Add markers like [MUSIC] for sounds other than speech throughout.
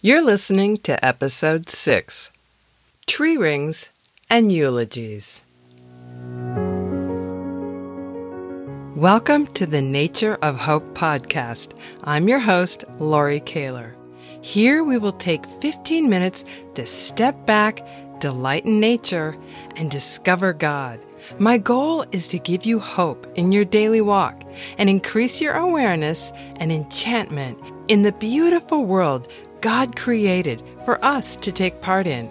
You're listening to episode 6 Tree Rings and Eulogies. Welcome to the Nature of Hope podcast. I'm your host, Laurie Kehler. Here we will take 15 minutes to step back, delight in nature, and discover God. My goal is to give you hope in your daily walk and increase your awareness and enchantment in the beautiful world God created for us to take part in.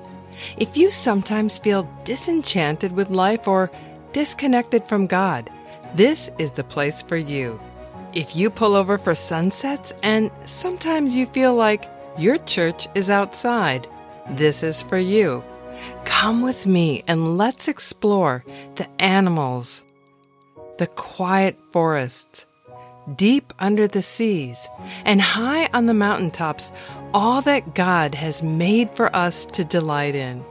If you sometimes feel disenchanted with life or disconnected from God, this is the place for you. If you pull over for sunsets and sometimes you feel like your church is outside, this is for you. Come with me and let's explore the animals, the quiet forests, deep under the seas, and high on the mountaintops, all that God has made for us to delight in.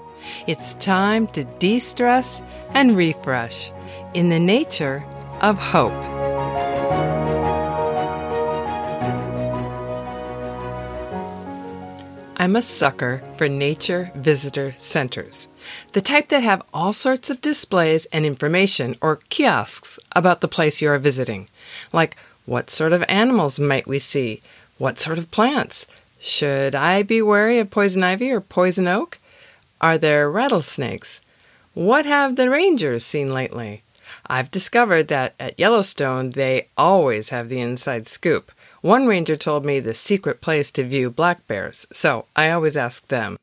It's time to de stress and refresh in the nature of hope. I'm a sucker for nature visitor centers, the type that have all sorts of displays and information or kiosks about the place you are visiting, like what sort of animals might we see? What sort of plants? Should I be wary of poison ivy or poison oak? Are there rattlesnakes? What have the rangers seen lately? I've discovered that at Yellowstone they always have the inside scoop. One ranger told me the secret place to view black bears, so I always ask them.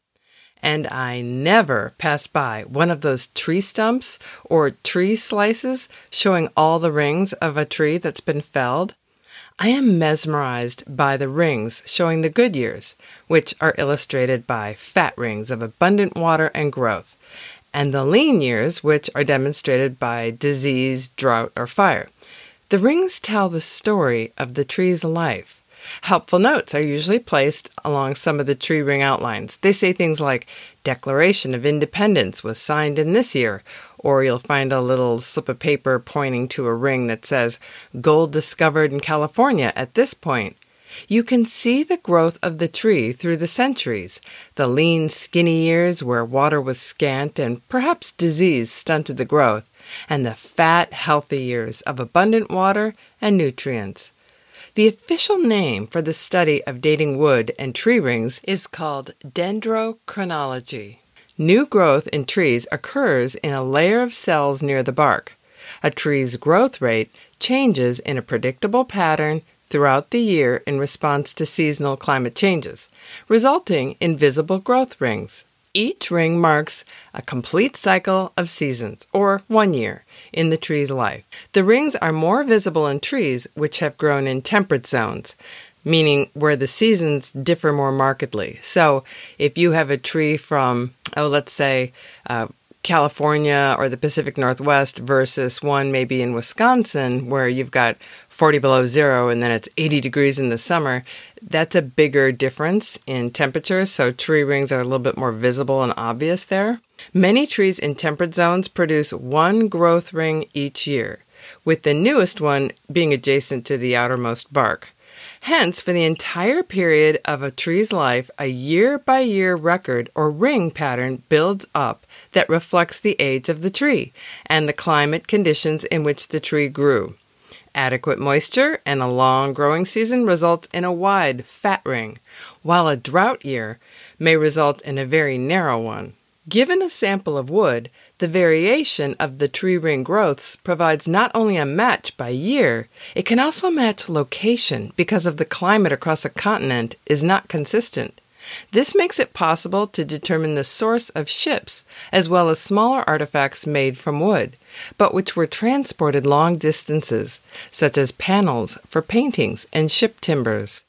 And I never pass by one of those tree stumps or tree slices showing all the rings of a tree that's been felled. I am mesmerized by the rings showing the good years, which are illustrated by fat rings of abundant water and growth, and the lean years, which are demonstrated by disease, drought, or fire. The rings tell the story of the tree's life. Helpful notes are usually placed along some of the tree ring outlines. They say things like, Declaration of Independence was signed in this year, or you'll find a little slip of paper pointing to a ring that says, Gold discovered in California at this point. You can see the growth of the tree through the centuries, the lean, skinny years where water was scant and perhaps disease stunted the growth, and the fat, healthy years of abundant water and nutrients. The official name for the study of dating wood and tree rings is called dendrochronology. New growth in trees occurs in a layer of cells near the bark. A tree's growth rate changes in a predictable pattern throughout the year in response to seasonal climate changes, resulting in visible growth rings. Each ring marks a complete cycle of seasons, or one year, in the tree's life. The rings are more visible in trees which have grown in temperate zones, meaning where the seasons differ more markedly. So, if you have a tree from, oh, let's say, uh, California or the Pacific Northwest versus one maybe in Wisconsin where you've got 40 below zero and then it's 80 degrees in the summer, that's a bigger difference in temperature. So tree rings are a little bit more visible and obvious there. Many trees in temperate zones produce one growth ring each year, with the newest one being adjacent to the outermost bark. Hence, for the entire period of a tree's life, a year by year record or ring pattern builds up that reflects the age of the tree and the climate conditions in which the tree grew. Adequate moisture and a long growing season result in a wide, fat ring, while a drought year may result in a very narrow one. Given a sample of wood, the variation of the tree ring growths provides not only a match by year, it can also match location because of the climate across a continent is not consistent. This makes it possible to determine the source of ships, as well as smaller artifacts made from wood, but which were transported long distances, such as panels for paintings and ship timbers.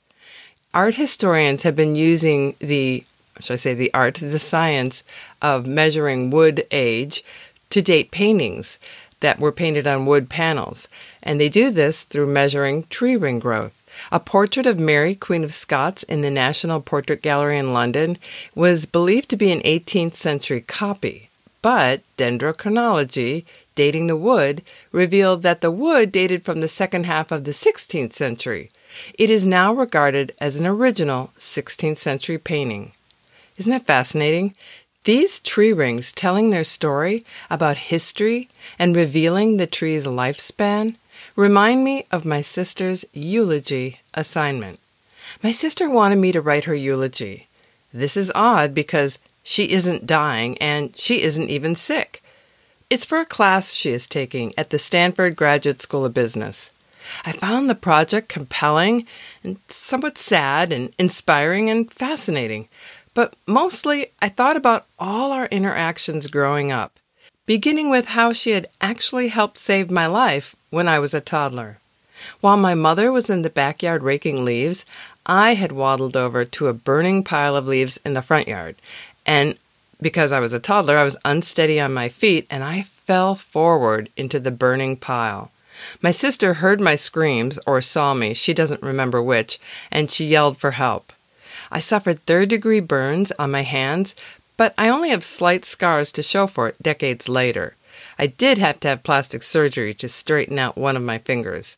Art historians have been using the should I say, the art, the science of measuring wood age to date paintings that were painted on wood panels. And they do this through measuring tree ring growth. A portrait of Mary, Queen of Scots, in the National Portrait Gallery in London was believed to be an 18th century copy, but dendrochronology, dating the wood, revealed that the wood dated from the second half of the 16th century. It is now regarded as an original 16th century painting. Isn't that fascinating? These tree rings telling their story about history and revealing the tree's lifespan remind me of my sister's eulogy assignment. My sister wanted me to write her eulogy. This is odd because she isn't dying and she isn't even sick. It's for a class she is taking at the Stanford Graduate School of Business. I found the project compelling and somewhat sad and inspiring and fascinating. But mostly, I thought about all our interactions growing up, beginning with how she had actually helped save my life when I was a toddler. While my mother was in the backyard raking leaves, I had waddled over to a burning pile of leaves in the front yard. And because I was a toddler, I was unsteady on my feet and I fell forward into the burning pile. My sister heard my screams, or saw me, she doesn't remember which, and she yelled for help. I suffered third degree burns on my hands, but I only have slight scars to show for it decades later. I did have to have plastic surgery to straighten out one of my fingers.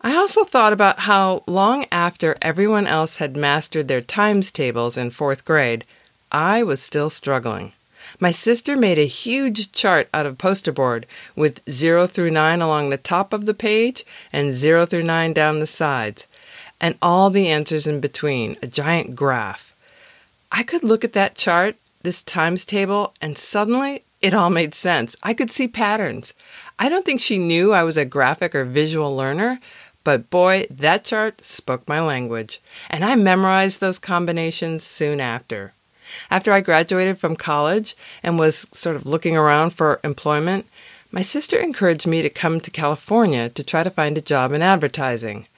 I also thought about how long after everyone else had mastered their times tables in fourth grade, I was still struggling. My sister made a huge chart out of poster board with 0 through 9 along the top of the page and 0 through 9 down the sides, and all the answers in between, a giant graph. I could look at that chart, this times table, and suddenly it all made sense. I could see patterns. I don't think she knew I was a graphic or visual learner, but boy, that chart spoke my language, and I memorized those combinations soon after. After I graduated from college and was sort of looking around for employment, my sister encouraged me to come to California to try to find a job in advertising.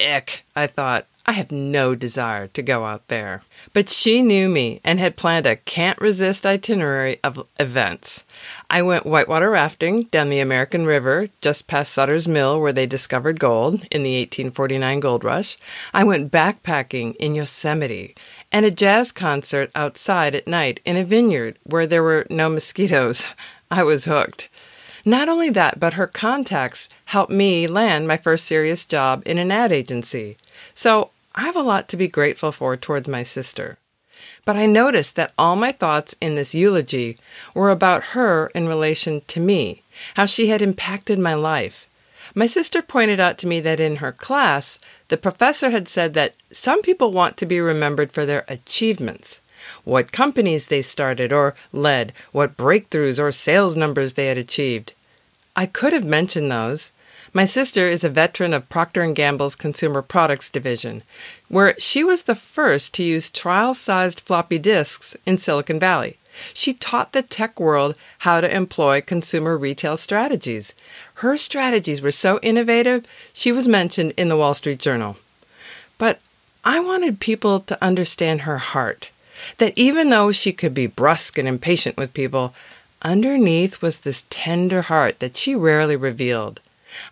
Ick, I thought. I have no desire to go out there. But she knew me and had planned a can't resist itinerary of events. I went whitewater rafting down the American River just past Sutter's Mill where they discovered gold in the 1849 gold rush. I went backpacking in Yosemite and a jazz concert outside at night in a vineyard where there were no mosquitoes. [LAUGHS] I was hooked. Not only that, but her contacts helped me land my first serious job in an ad agency. So I have a lot to be grateful for towards my sister. But I noticed that all my thoughts in this eulogy were about her in relation to me, how she had impacted my life. My sister pointed out to me that in her class, the professor had said that some people want to be remembered for their achievements what companies they started or led, what breakthroughs or sales numbers they had achieved. I could have mentioned those. My sister is a veteran of Procter & Gamble's Consumer Products division, where she was the first to use trial-sized floppy disks in Silicon Valley. She taught the tech world how to employ consumer retail strategies. Her strategies were so innovative, she was mentioned in the Wall Street Journal. But I wanted people to understand her heart. That even though she could be brusque and impatient with people, underneath was this tender heart that she rarely revealed.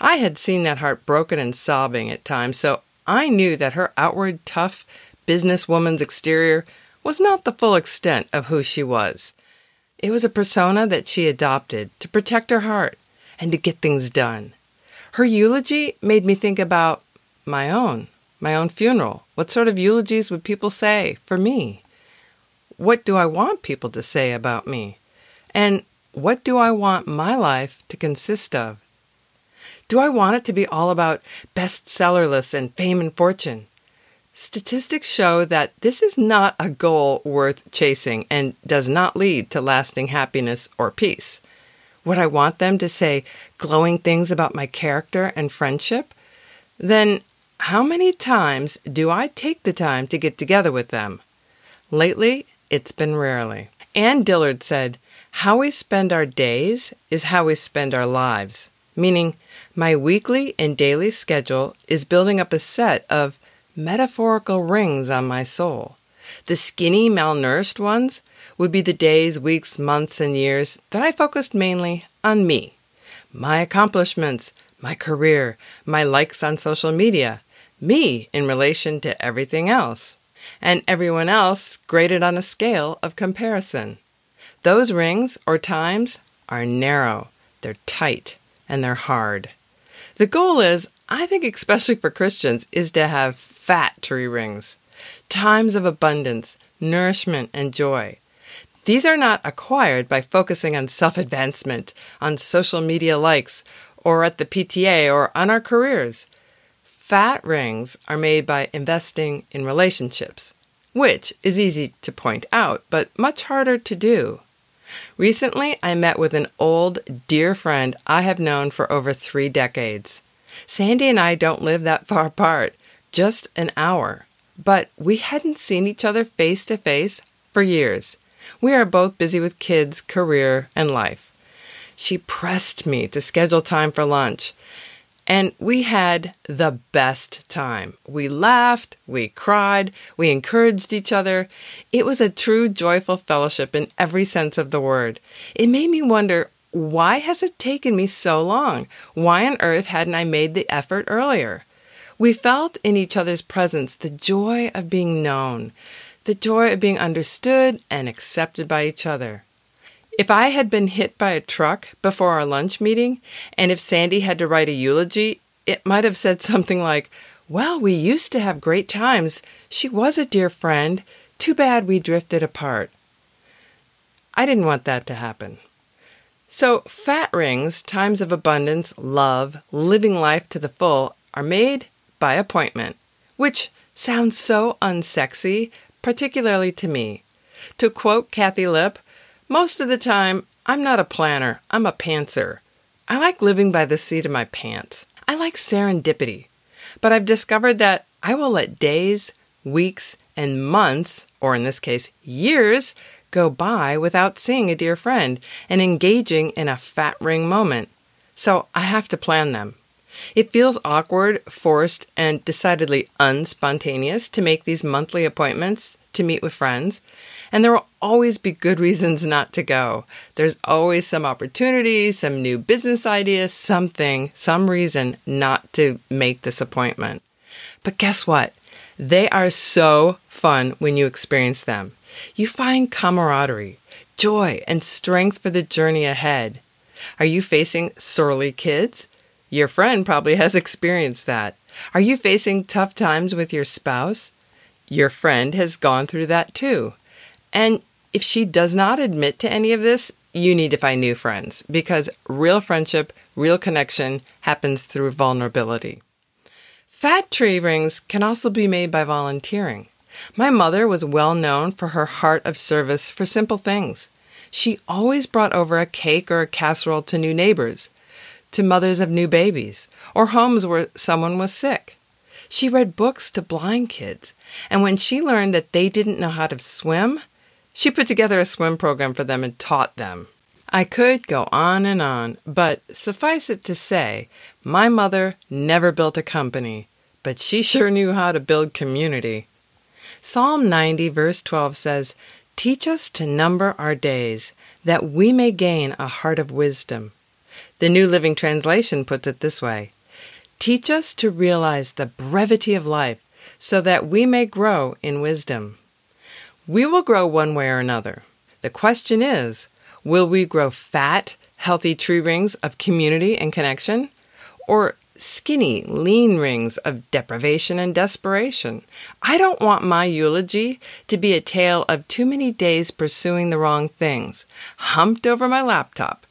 I had seen that heart broken and sobbing at times, so I knew that her outward, tough, businesswoman's exterior was not the full extent of who she was. It was a persona that she adopted to protect her heart and to get things done. Her eulogy made me think about my own, my own funeral. What sort of eulogies would people say for me? What do I want people to say about me? And what do I want my life to consist of? Do I want it to be all about bestseller lists and fame and fortune? Statistics show that this is not a goal worth chasing and does not lead to lasting happiness or peace. Would I want them to say glowing things about my character and friendship? Then how many times do I take the time to get together with them? Lately, it's been rarely. Annie Dillard said, How we spend our days is how we spend our lives, meaning my weekly and daily schedule is building up a set of metaphorical rings on my soul. The skinny, malnourished ones would be the days, weeks, months, and years that I focused mainly on me, my accomplishments, my career, my likes on social media, me in relation to everything else, and everyone else graded on a scale of comparison. Those rings or times are narrow, they're tight, and they're hard. The goal is, I think, especially for Christians, is to have fat tree rings, times of abundance, nourishment, and joy. These are not acquired by focusing on self advancement, on social media likes, or at the PTA, or on our careers. Fat rings are made by investing in relationships, which is easy to point out, but much harder to do. Recently, I met with an old, dear friend I have known for over three decades. Sandy and I don't live that far apart, just an hour, but we hadn't seen each other face to face for years. We are both busy with kids, career, and life. She pressed me to schedule time for lunch, and we had the best time. We laughed, we cried, we encouraged each other. It was a true joyful fellowship in every sense of the word. It made me wonder why has it taken me so long? Why on earth hadn't I made the effort earlier? We felt in each other's presence the joy of being known, the joy of being understood and accepted by each other. If I had been hit by a truck before our lunch meeting, and if Sandy had to write a eulogy, it might have said something like, Well, we used to have great times. She was a dear friend. Too bad we drifted apart. I didn't want that to happen. So, fat rings, times of abundance, love, living life to the full, are made by appointment, which sounds so unsexy, particularly to me. To quote Kathi Lipp, most of the time, I'm not a planner, I'm a pantser. I like living by the seat of my pants. I like serendipity. But I've discovered that I will let days, weeks, and months, or in this case, years, go by without seeing a dear friend and engaging in a fat ring moment. So I have to plan them. It feels awkward, forced, and decidedly unspontaneous to make these monthly appointments to meet with friends. And there will always be good reasons not to go. There's always some opportunity, some new business idea, something, some reason not to make this appointment. But guess what? They are so fun when you experience them. You find camaraderie, joy, and strength for the journey ahead. Are you facing surly kids? Your friend probably has [LAUGHS] experienced that. Are you facing tough times with your spouse? Your friend has gone through that too. And if she does not admit to any of this, you need to find new friends because real friendship, real connection happens through vulnerability. Fat tree rings can also be made by volunteering. My mother was well known for her heart of service for simple things. She always brought over a cake or a casserole to new neighbors, to mothers of new babies, or homes where someone was sick. She read books to blind kids, and when she learned that they didn't know how to swim, she put together a swim program for them and taught them. I could go on and on, but suffice it to say, my mother never built a company, but she sure knew how to build community. Psalm 90, verse 12 says, Teach us to number our days, that we may gain a heart of wisdom. The New Living Translation puts it this way Teach us to realize the brevity of life, so that we may grow in wisdom. We will grow one way or another. The question is will we grow fat, healthy tree rings of community and connection? Or skinny, lean rings of deprivation and desperation? I don't want my eulogy to be a tale of too many days pursuing the wrong things, humped over my laptop.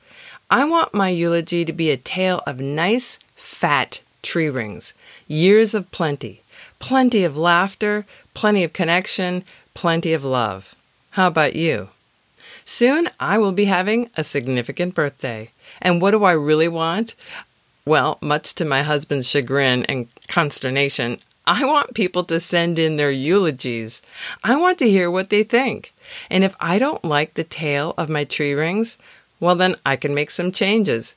I want my eulogy to be a tale of nice, fat tree rings, years of plenty, plenty of laughter, plenty of connection, plenty of love. How about you? Soon I will be having a significant birthday. And what do I really want? Well, much to my husband's chagrin and consternation, I want people to send in their eulogies. I want to hear what they think. And if I don't like the tale of my tree rings, well, then I can make some changes.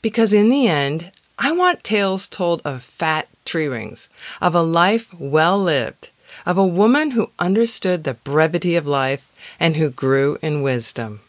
Because in the end, I want tales told of fat tree rings, of a life well lived, of a woman who understood the brevity of life and who grew in wisdom.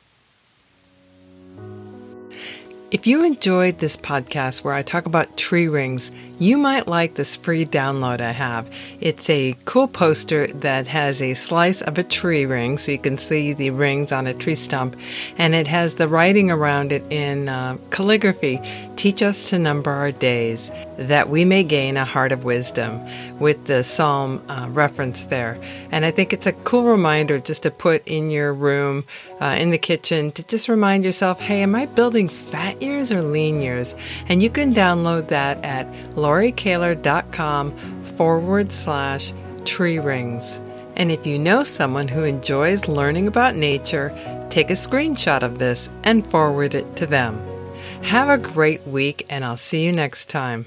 If you enjoyed this podcast where I talk about tree rings, you might like this free download I have. It's a cool poster that has a slice of a tree ring so you can see the rings on a tree stump, and it has the writing around it in uh, calligraphy Teach us to number our days, that we may gain a heart of wisdom, with the psalm uh, reference there. And I think it's a cool reminder just to put in your room, uh, in the kitchen, to just remind yourself hey, am I building fat years or lean years? And you can download that at lauriekehler.com forward slash tree rings. And if you know someone who enjoys learning about nature, take a screenshot of this and forward it to them. Have a great week, and I'll see you next time.